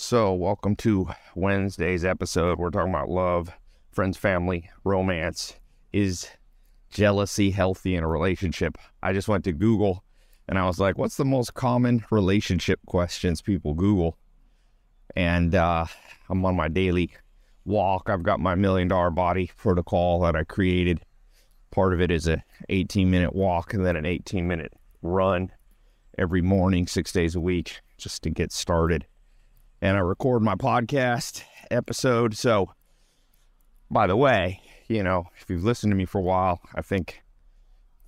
So, welcome to Wednesday's episode. We're talking about love, friends, family, romance. Is jealousy healthy in a relationship? I just went to Google and I was like, what's the most common relationship questions people Google? And uh, I'm on my daily walk. I've got my million dollar body protocol that I created. Part of it is a 18 minute walk and then an 18 minute run every morning, six days a week, just to get started. And I record my podcast episode. So, by the way, you know, if you've listened to me for a while, I think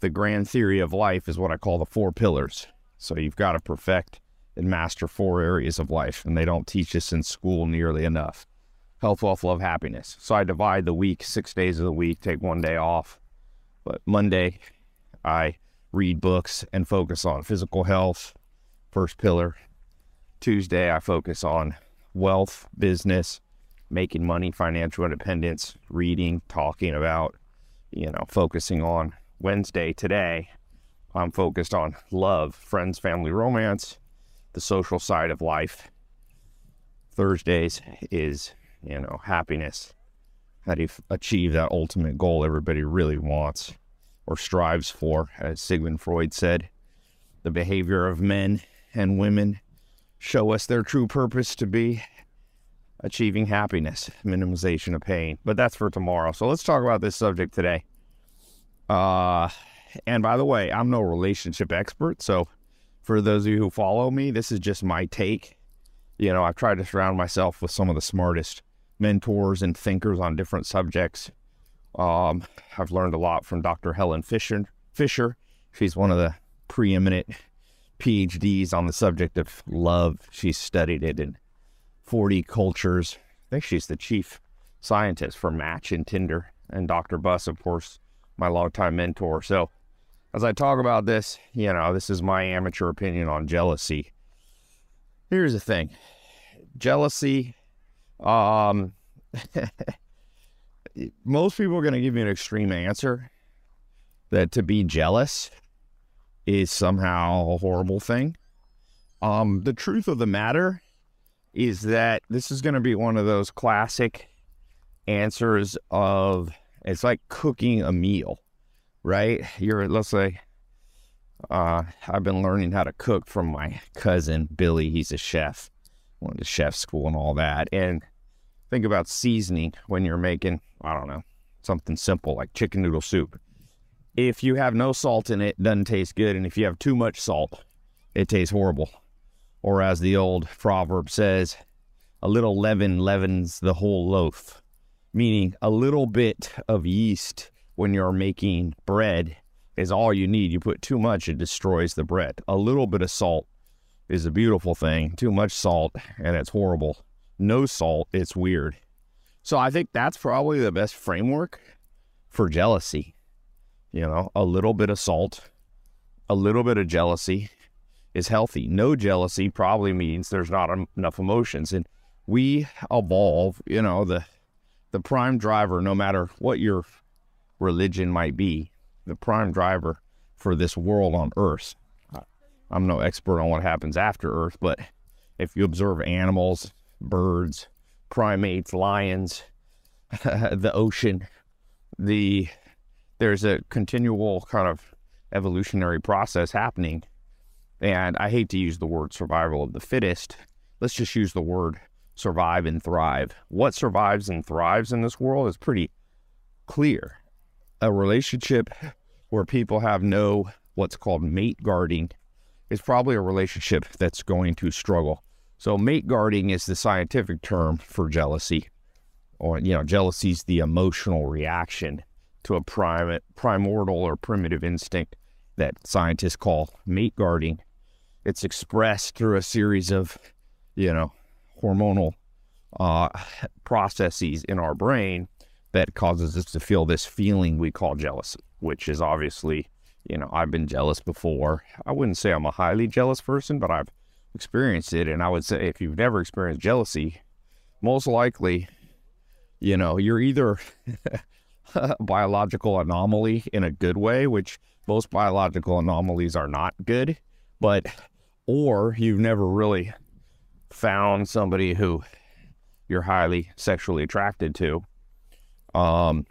the grand theory of life is what I call the four pillars. So, you've got to perfect and master four areas of life, and they don't teach us in school nearly enough health, wealth, love, happiness. So, I divide the week six days of the week, take one day off. But Monday, I read books and focus on physical health, first pillar. Tuesday, I focus on wealth, business, making money, financial independence, reading, talking about, you know, focusing on Wednesday today. I'm focused on love, friends, family, romance, the social side of life. Thursdays is, you know, happiness. How do you achieve that ultimate goal everybody really wants or strives for? As Sigmund Freud said, the behavior of men and women show us their true purpose to be achieving happiness, minimization of pain. But that's for tomorrow. So let's talk about this subject today. Uh, and by the way, I'm no relationship expert. So for those of you who follow me, this is just my take. You know, I've tried to surround myself with some of the smartest mentors and thinkers on different subjects. Um, I've learned a lot from Dr. Helen Fisher. Fisher, she's one of the preeminent PhDs on the subject of love. She's studied it in 40 cultures. I think she's the chief scientist for Match and Tinder. And Dr. Buss, of course, my longtime mentor. So, as I talk about this, you know, this is my amateur opinion on jealousy. Here's the thing jealousy, um, most people are going to give you an extreme answer that to be jealous is somehow a horrible thing. Um, the truth of the matter is that this is going to be one of those classic answers of it's like cooking a meal, right? You're, let's say, uh, I've been learning how to cook from my cousin Billy. He's a chef, went to chef school and all that. And think about seasoning when you're making, I don't know, something simple like chicken noodle soup if you have no salt in it, it doesn't taste good. And if you have too much salt, it tastes horrible. Or as the old proverb says, a little leaven leavens the whole loaf, meaning a little bit of yeast when you're making bread is all you need. You put too much, it destroys the bread. A little bit of salt is a beautiful thing. Too much salt, and it's horrible. No salt, it's weird. So I think that's probably the best framework for jealousy. You know, a little bit of salt, a little bit of jealousy is healthy. No jealousy probably means there's not enough emotions. And we evolve, you know, the the prime driver, no matter what your religion might be, the prime driver for this world on earth. I'm no expert on what happens after earth, but if you observe animals, birds, primates, lions, the ocean, the there's a continual kind of evolutionary process happening. And I hate to use the word survival of the fittest. Let's just use the word survive and thrive. What survives and thrives in this world is pretty clear. A relationship where people have no what's called mate guarding is probably a relationship that's going to struggle. So mate guarding is the scientific term for jealousy. Or you know, jealousy is the emotional reaction to a primate, primordial or primitive instinct that scientists call mate guarding. It's expressed through a series of, you know, hormonal uh, processes in our brain that causes us to feel this feeling we call jealousy, which is obviously, you know, I've been jealous before. I wouldn't say I'm a highly jealous person, but I've experienced it. And I would say if you've never experienced jealousy, most likely, you know, you're either biological anomaly in a good way, which most biological anomalies are not good, but or you've never really found somebody who you're highly sexually attracted to, um,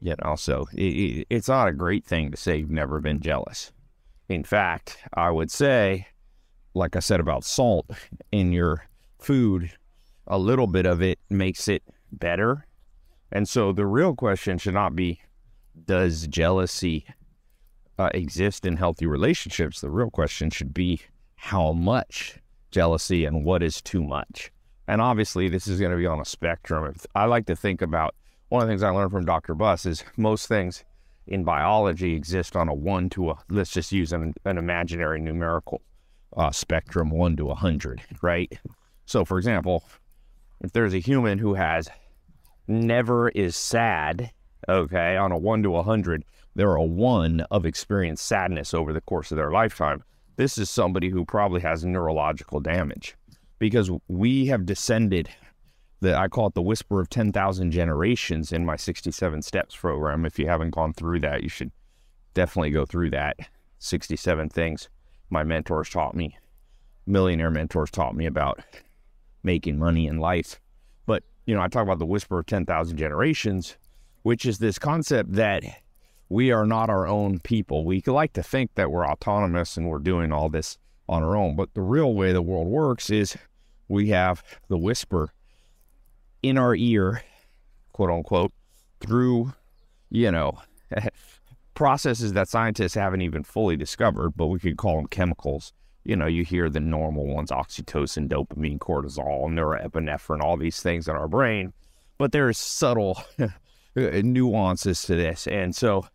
you also, so it, it's not a great thing to say you've never been jealous. In fact, I would say, like I said about salt in your food, a little bit of it makes it better. And so the real question should not be, does jealousy uh, exist in healthy relationships? The real question should be, how much jealousy and what is too much? And obviously, this is going to be on a spectrum. I like to think about one of the things I learned from Dr. Buss is most things in biology exist on a one to a, let's just use an, an imaginary numerical uh, spectrum, one to a hundred, right? So, for example, if there's a human who has never is sad, okay, on a one to a hundred, they're a one of experienced sadness over the course of their lifetime. This is somebody who probably has neurological damage because we have descended the I call it the whisper of 10,000 generations in my 67 steps program. If you haven't gone through that, you should definitely go through that. 67 things my mentors taught me, millionaire mentors taught me about making money in life. You know, I talk about the whisper of 10,000 generations, which is this concept that we are not our own people. We like to think that we're autonomous and we're doing all this on our own. But the real way the world works is we have the whisper in our ear, quote unquote, through, you know, processes that scientists haven't even fully discovered, but we could call them chemicals. You know, you hear the normal ones oxytocin, dopamine, cortisol, norepinephrine, all these things in our brain, but there's subtle uh, nuances to this. And so,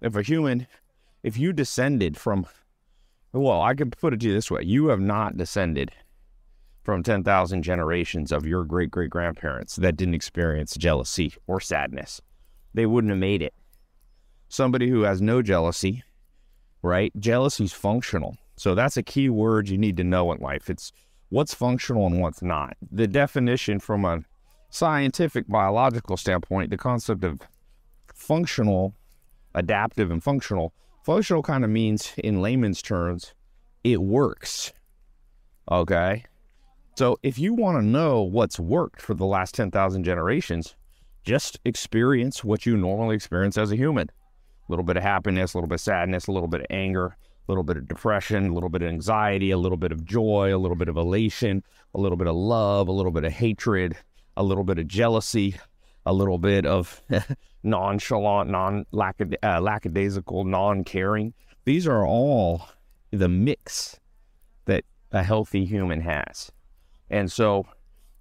if a human, if you descended from, well, I could put it to you this way you have not descended from 10,000 generations of your great great grandparents that didn't experience jealousy or sadness. They wouldn't have made it. Somebody who has no jealousy, right? Jealousy is functional. So that's a key word you need to know in life. It's what's functional and what's not. The definition from a scientific biological standpoint, the concept of functional, adaptive, and functional. Functional kind of means, in layman's terms, it works. Okay. So if you want to know what's worked for the last 10,000 generations, just experience what you normally experience as a human. A little bit of happiness, a little bit of sadness, a little bit of anger, little bit of depression, a little bit of anxiety, a little bit of joy, a little bit of elation, a little bit of love, a little bit of hatred, a little bit of jealousy, a little bit of nonchalant, non uh, lackadaisical, non caring. These are all the mix that a healthy human has. And so,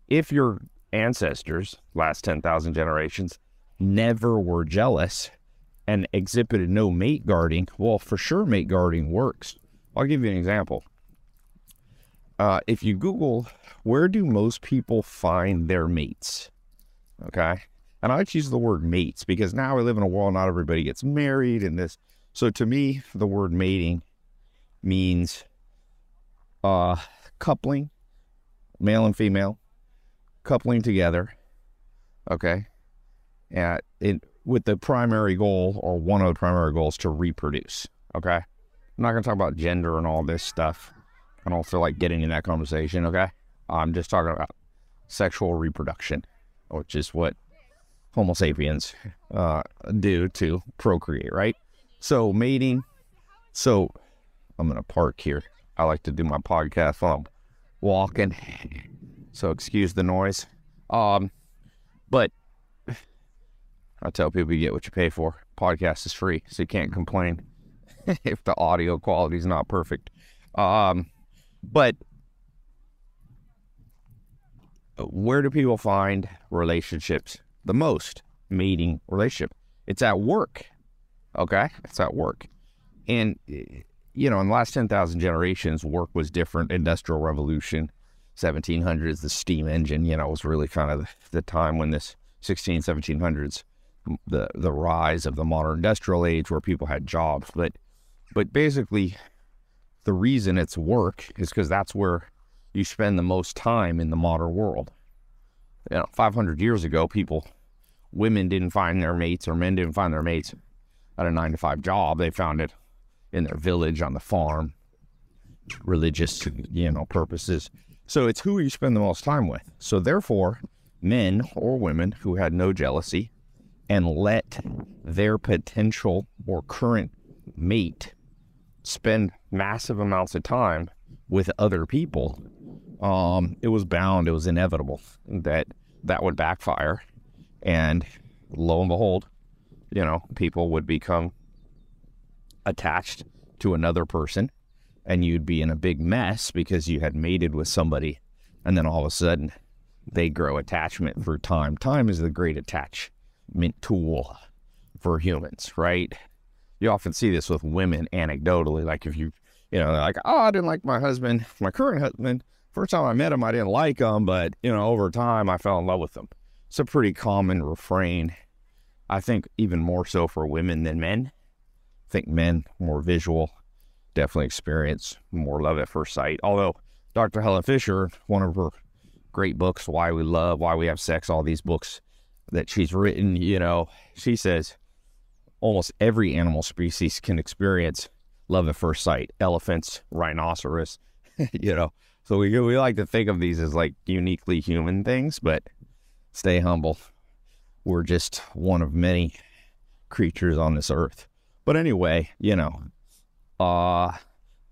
if your ancestors, last 10,000 generations, never were jealous and exhibited no mate guarding, well, for sure, mate guarding works. I'll give you an example. Uh, if you Google, where do most people find their mates? Okay. And I like use the word mates because now we live in a world not everybody gets married and this. So to me, the word mating means uh, coupling male and female, coupling together, okay, and it, with the primary goal or one of the primary goals to reproduce, okay. I'm not going to talk about gender and all this stuff. I don't feel like getting in that conversation, okay? I'm just talking about sexual reproduction, which is what Homo sapiens uh, do to procreate, right? So mating. So I'm gonna park here. I like to do my podcast while I'm walking. So excuse the noise. Um, but I tell people you get what you pay for. Podcast is free, so you can't complain if the audio quality is not perfect. Um, but where do people find relationships the most? Mating relationship. It's at work. Okay, it's at work, and you know, in the last 10,000 generations, work was different. Industrial Revolution, 1700s, the steam engine, you know, was really kind of the time when this 16, 1700s, the, the rise of the modern industrial age where people had jobs. But, but basically, the reason it's work is because that's where you spend the most time in the modern world. You know, 500 years ago, people, women didn't find their mates or men didn't find their mates at a nine to five job. They found it in their village on the farm, religious, you know, purposes. So it's who you spend the most time with. So therefore, men or women who had no jealousy and let their potential or current mate spend massive amounts of time with other people, um, it was bound, it was inevitable that that would backfire. And lo and behold, you know, people would become attached to another person and you'd be in a big mess because you had mated with somebody and then all of a sudden they grow attachment through time. Time is the great tool for humans, right? You often see this with women anecdotally. Like if you, you know, like, oh, I didn't like my husband, my current husband. First time I met him, I didn't like him, but, you know, over time I fell in love with him. It's a pretty common refrain. I think even more so for women than men. I think men more visual, definitely experience more love at first sight. Although Dr. Helen Fisher, one of her great books, Why We Love, Why We Have Sex, all these books that she's written, you know, she says almost every animal species can experience love at first sight. Elephants, rhinoceros, you know. So we we like to think of these as like uniquely human things, but stay humble. We're just one of many creatures on this earth. But anyway, you know, uh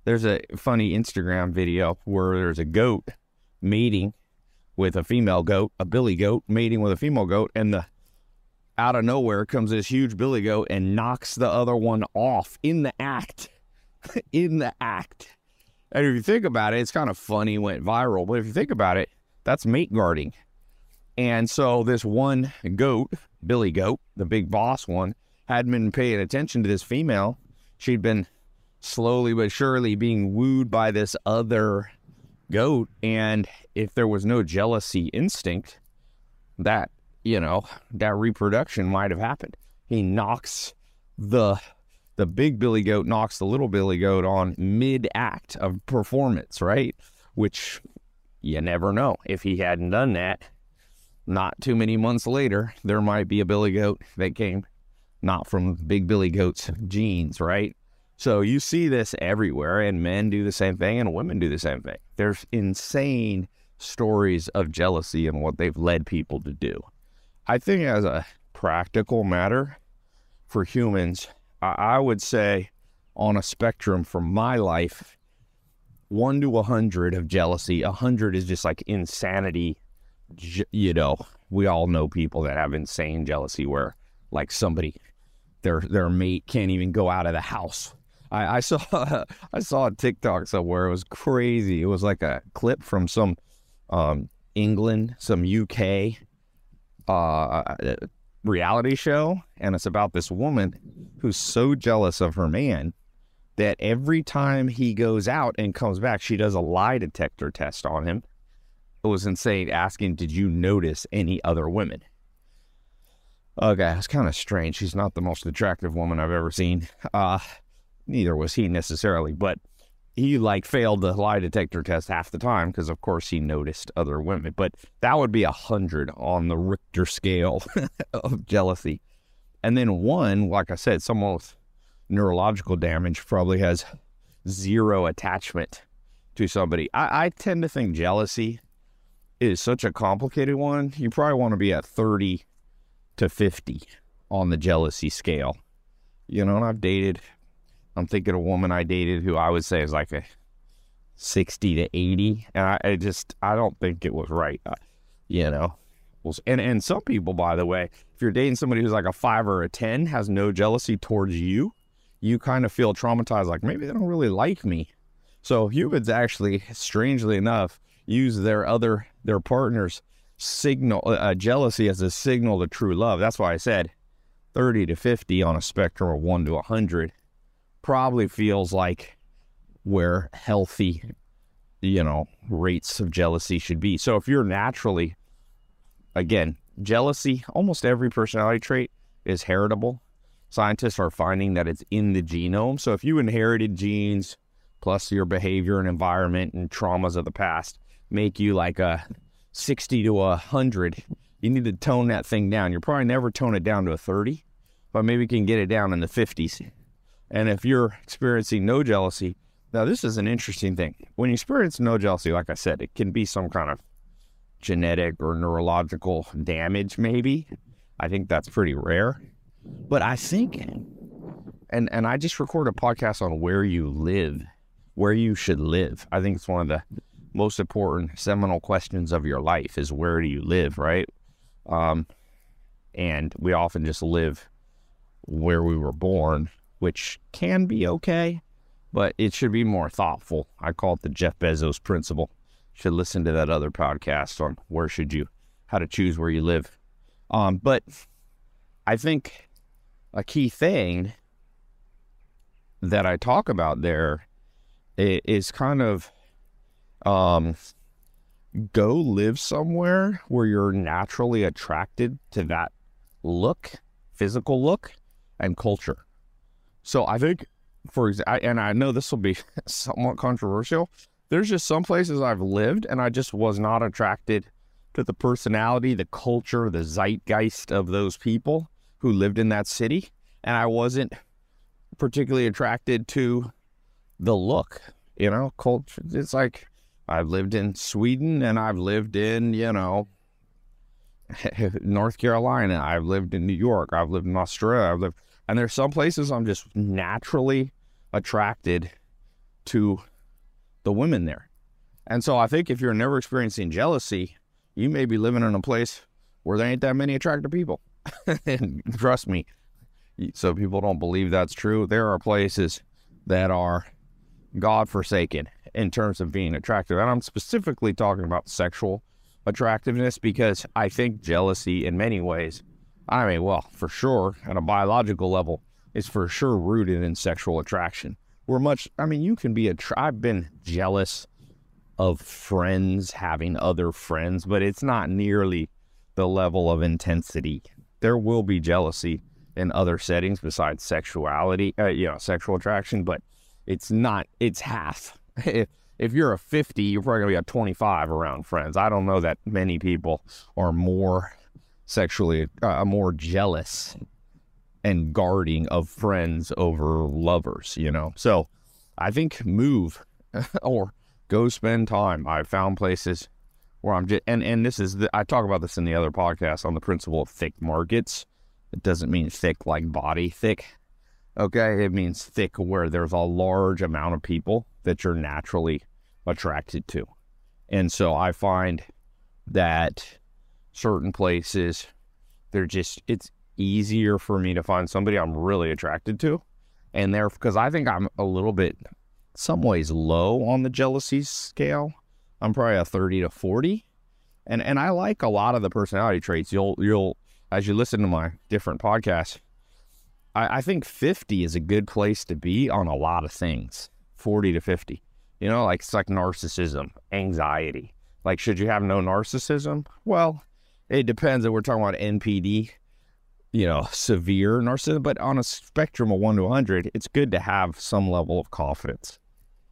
there's a funny Instagram video where there's a goat mating with a female goat, a billy goat mating with a female goat, and the out of nowhere comes this huge billy goat and knocks the other one off in the act. in the act. And if you think about it, it's kind of funny, went viral. But if you think about it, that's mate guarding. And so this one goat, Billy Goat, the big boss one, hadn't been paying attention to this female. She'd been slowly but surely being wooed by this other goat. And if there was no jealousy instinct, that, you know, that reproduction might have happened. He knocks the the big billy goat knocks the little billy goat on mid act of performance, right? Which you never know. If he hadn't done that, not too many months later, there might be a billy goat that came not from big billy goat's genes, right? So you see this everywhere, and men do the same thing, and women do the same thing. There's insane stories of jealousy and what they've led people to do. I think, as a practical matter for humans, I would say on a spectrum from my life, one to a hundred of jealousy. A hundred is just like insanity. You know, we all know people that have insane jealousy where like somebody, their their mate can't even go out of the house I, I saw I saw a TikTok somewhere. It was crazy. It was like a clip from some um, England, some UK uh, reality show, and it's about this woman who's so jealous of her man that every time he goes out and comes back, she does a lie detector test on him. It was insane, asking, "Did you notice any other women?" Okay, it's kind of strange. She's not the most attractive woman I've ever seen. Uh, neither was he necessarily, but he like failed the lie detector test half the time because of course he noticed other women. But that would be a hundred on the Richter scale of jealousy. And then one, like I said, someone with neurological damage probably has zero attachment to somebody. I, I tend to think jealousy is such a complicated one. You probably want to be at 30 to 50 on the jealousy scale. You know, and I've dated I'm thinking of a woman I dated who I would say is like a 60 to 80. And I, I just, I don't think it was right. Uh, you know, and, and some people, by the way, if you're dating somebody who's like a five or a 10, has no jealousy towards you, you kind of feel traumatized, like maybe they don't really like me. So humans actually, strangely enough, use their other, their partner's signal, uh, uh jealousy as a signal to true love. That's why I said 30 to 50 on a spectrum of 1 to 100 probably feels like where healthy, you know, rates of jealousy should be. So if you're naturally, again, jealousy, almost every personality trait is heritable. Scientists are finding that it's in the genome. So if you inherited genes plus your behavior and environment and traumas of the past make you like a 60 to a 100, you need to tone that thing down. You'll probably never tone it down to a 30, but maybe you can get it down in the 50s and if you're experiencing no jealousy, Now, this is an interesting thing. When you experience no jealousy, like I said, it can be some kind of genetic or neurological damage, maybe. I think that's pretty rare. But I think, and and I just recorded a podcast on where you live, where you should live. I think it's one of the most important seminal questions of your life is where do you live, right? Um, and we often just live where we were born, which can be okay, but it should be more thoughtful. I call it the Jeff Bezos principle. should listen to that other podcast on where should you, how to choose where you live. Um, but I think a key thing that I talk about there is kind of um, go live somewhere where you're naturally attracted to that look, physical look, and culture. So I think, for example, and I know this will be somewhat controversial. There's just some places I've lived and I just was not attracted to the personality, the culture, the zeitgeist of those people who lived in that city. And I wasn't particularly attracted to the look, you know, culture. It's like I've lived in Sweden and I've lived in, you know, North Carolina. I've lived in New York. I've lived in Australia. I've lived, and there's some places I'm just naturally attracted to the women there. And so I think if you're never experiencing jealousy, you may be living in a place where there ain't that many attractive people. and trust me, so people don't believe that's true. There are places that are God forsaken in terms of being attractive. And I'm specifically talking about sexual attractiveness because I think jealousy, in many ways, I mean, well, for sure, at a biological level, it's for sure rooted in sexual attraction. We're much, I mean, you can be a, I've been jealous of friends having other friends, but it's not nearly the level of intensity. There will be jealousy in other settings besides sexuality, uh, you know, sexual attraction, but it's not, it's half. if, if you're a 50, you're probably going to be a 25 around friends. I don't know that many people are more sexually, uh, more jealous and guarding of friends over lovers, you know? So I think move or go spend time. I've found places where I'm just, and, and this is, the, I talk about this in the other podcast on the principle of thick markets. It doesn't mean thick like body thick. Okay. It means thick where there's a large amount of people that you're naturally attracted to. And so I find that certain places, they're just, it's easier for me to find somebody I'm really attracted to. And there, because I think I'm a little bit, some ways low on the jealousy scale. I'm probably a 30 to 40. And, and I like a lot of the personality traits. You'll, you'll, as you listen to my different podcasts, I, I think 50 is a good place to be on a lot of things, 40 to 50. You know, like it's like narcissism, anxiety. Like, should you have no narcissism? Well, it depends if we're talking about NPD, you know, severe narcissism, but on a spectrum of one to 100, it's good to have some level of confidence,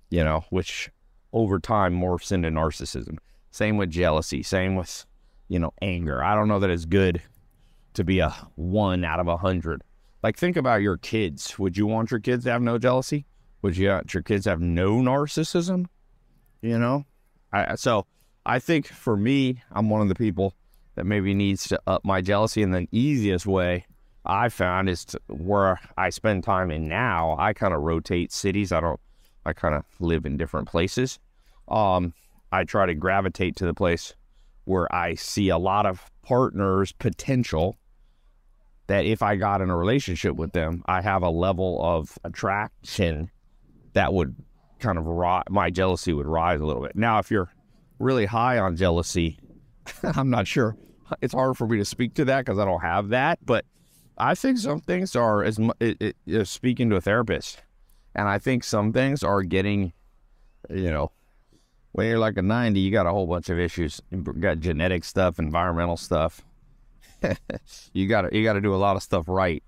you know, which over time morphs into narcissism. Same with jealousy, same with, you know, anger. I don't know that it's good to be a one out of a hundred. Like, think about your kids. Would you want your kids to have no jealousy? Would you want your kids to have no narcissism? You know? I, so I think for me, I'm one of the people that maybe needs to up my jealousy. And the easiest way I found is to, where I spend time in now. I kind of rotate cities. I don't, I kind of live in different places. Um, I try to gravitate to the place where I see a lot of partners potential that if I got in a relationship with them, I have a level of attraction that would kind of rise, my jealousy would rise a little bit. Now, if you're really high on jealousy, I'm not sure. It's hard for me to speak to that because I don't have that. But I think some things are as it, it, speaking to a therapist, and I think some things are getting, you know, when you're like a 90, you got a whole bunch of issues. You got genetic stuff, environmental stuff. you got to you got to do a lot of stuff right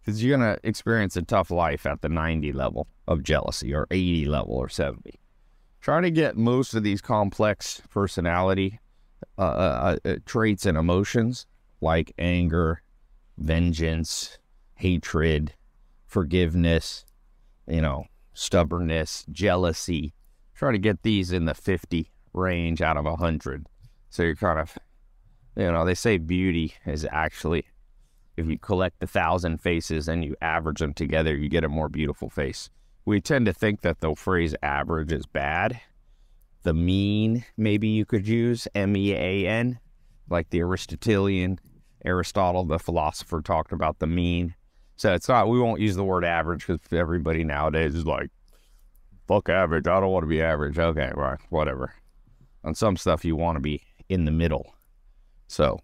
because you're to experience a tough life at the 90 level of jealousy or 80 level or 70. Trying to get most of these complex personality uh, uh, uh, traits and emotions like anger, vengeance, hatred, forgiveness, you know, stubbornness, jealousy. Try to get these in the 50 range out of 100. So you're kind of, you know, they say beauty is actually, if you collect the thousand faces and you average them together, you get a more beautiful face. We tend to think that the phrase average is bad. The mean, maybe you could use M E A N, like the Aristotelian, Aristotle, the philosopher, talked about the mean. So it's not, we won't use the word average because everybody nowadays is like, fuck average. I don't want to be average. Okay, right, whatever. On some stuff, you want to be in the middle. So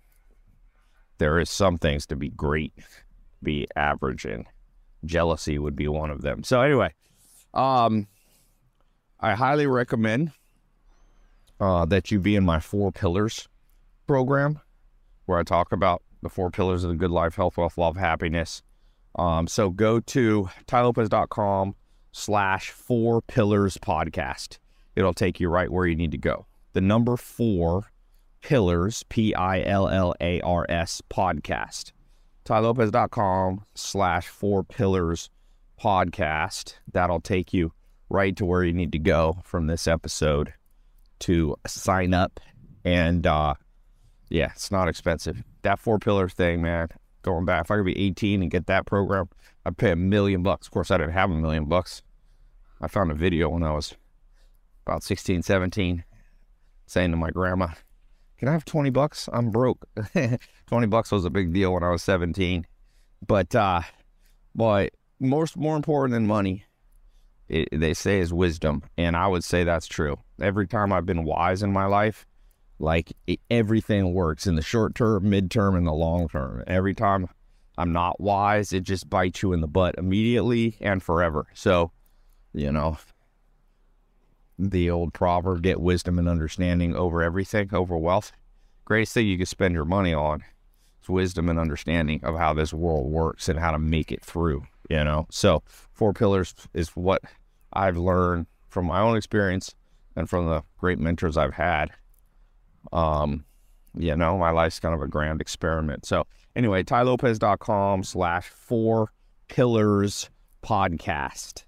there is some things to be great, be average, jealousy would be one of them. So anyway, um, I highly recommend uh, that you be in my four pillars program, where I talk about the four pillars of the good life: health, wealth, love, happiness. Um, so go to tailopez.com slash four pillars podcast. It'll take you right where you need to go. The number four pillars, P I L L A R S podcast. tailopez.com slash four pillars podcast. That'll take you right to where you need to go from this episode to sign up. And uh, yeah, it's not expensive. That four pillars thing, man, going back, if I could be 18 and get that program, I'd pay a million bucks. Of course, I didn't have a million bucks. I found a video when I was about 16, 17, saying to my grandma, Can I have 20 bucks? I'm broke. 20 bucks was a big deal when I was 17. But, uh, boy, more, more important than money, it, they say, is wisdom. And I would say that's true. Every time I've been wise in my life, like it, everything works in the short term, midterm, and the long term. Every time I'm not wise, it just bites you in the butt immediately and forever. So, you know, the old proverb get wisdom and understanding over everything, over wealth. Greatest thing you can spend your money on is wisdom and understanding of how this world works and how to make it through, you know. So, four pillars is what I've learned from my own experience and from the great mentors I've had um, you know, my life's kind of a grand experiment. So anyway, tailopez.com slash four pillars podcast.